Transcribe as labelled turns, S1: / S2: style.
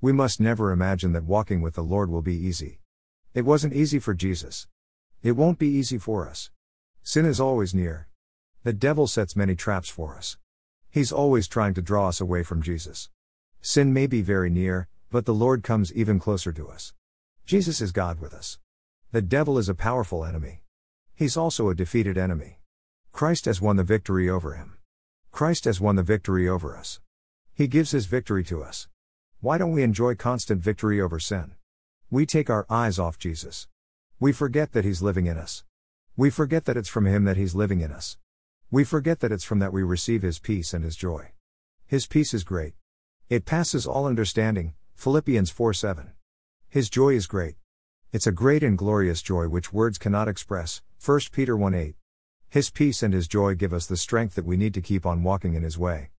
S1: We must never imagine that walking with the Lord will be easy. It wasn't easy for Jesus. It won't be easy for us. Sin is always near. The devil sets many traps for us. He's always trying to draw us away from Jesus. Sin may be very near, but the Lord comes even closer to us. Jesus is God with us. The devil is a powerful enemy. He's also a defeated enemy. Christ has won the victory over him. Christ has won the victory over us. He gives his victory to us. Why don't we enjoy constant victory over sin? We take our eyes off Jesus. We forget that He's living in us. We forget that it's from Him that He's living in us. We forget that it's from that we receive His peace and His joy. His peace is great. It passes all understanding, Philippians 4 7. His joy is great. It's a great and glorious joy which words cannot express, 1 Peter 1 8. His peace and His joy give us the strength that we need to keep on walking in His way.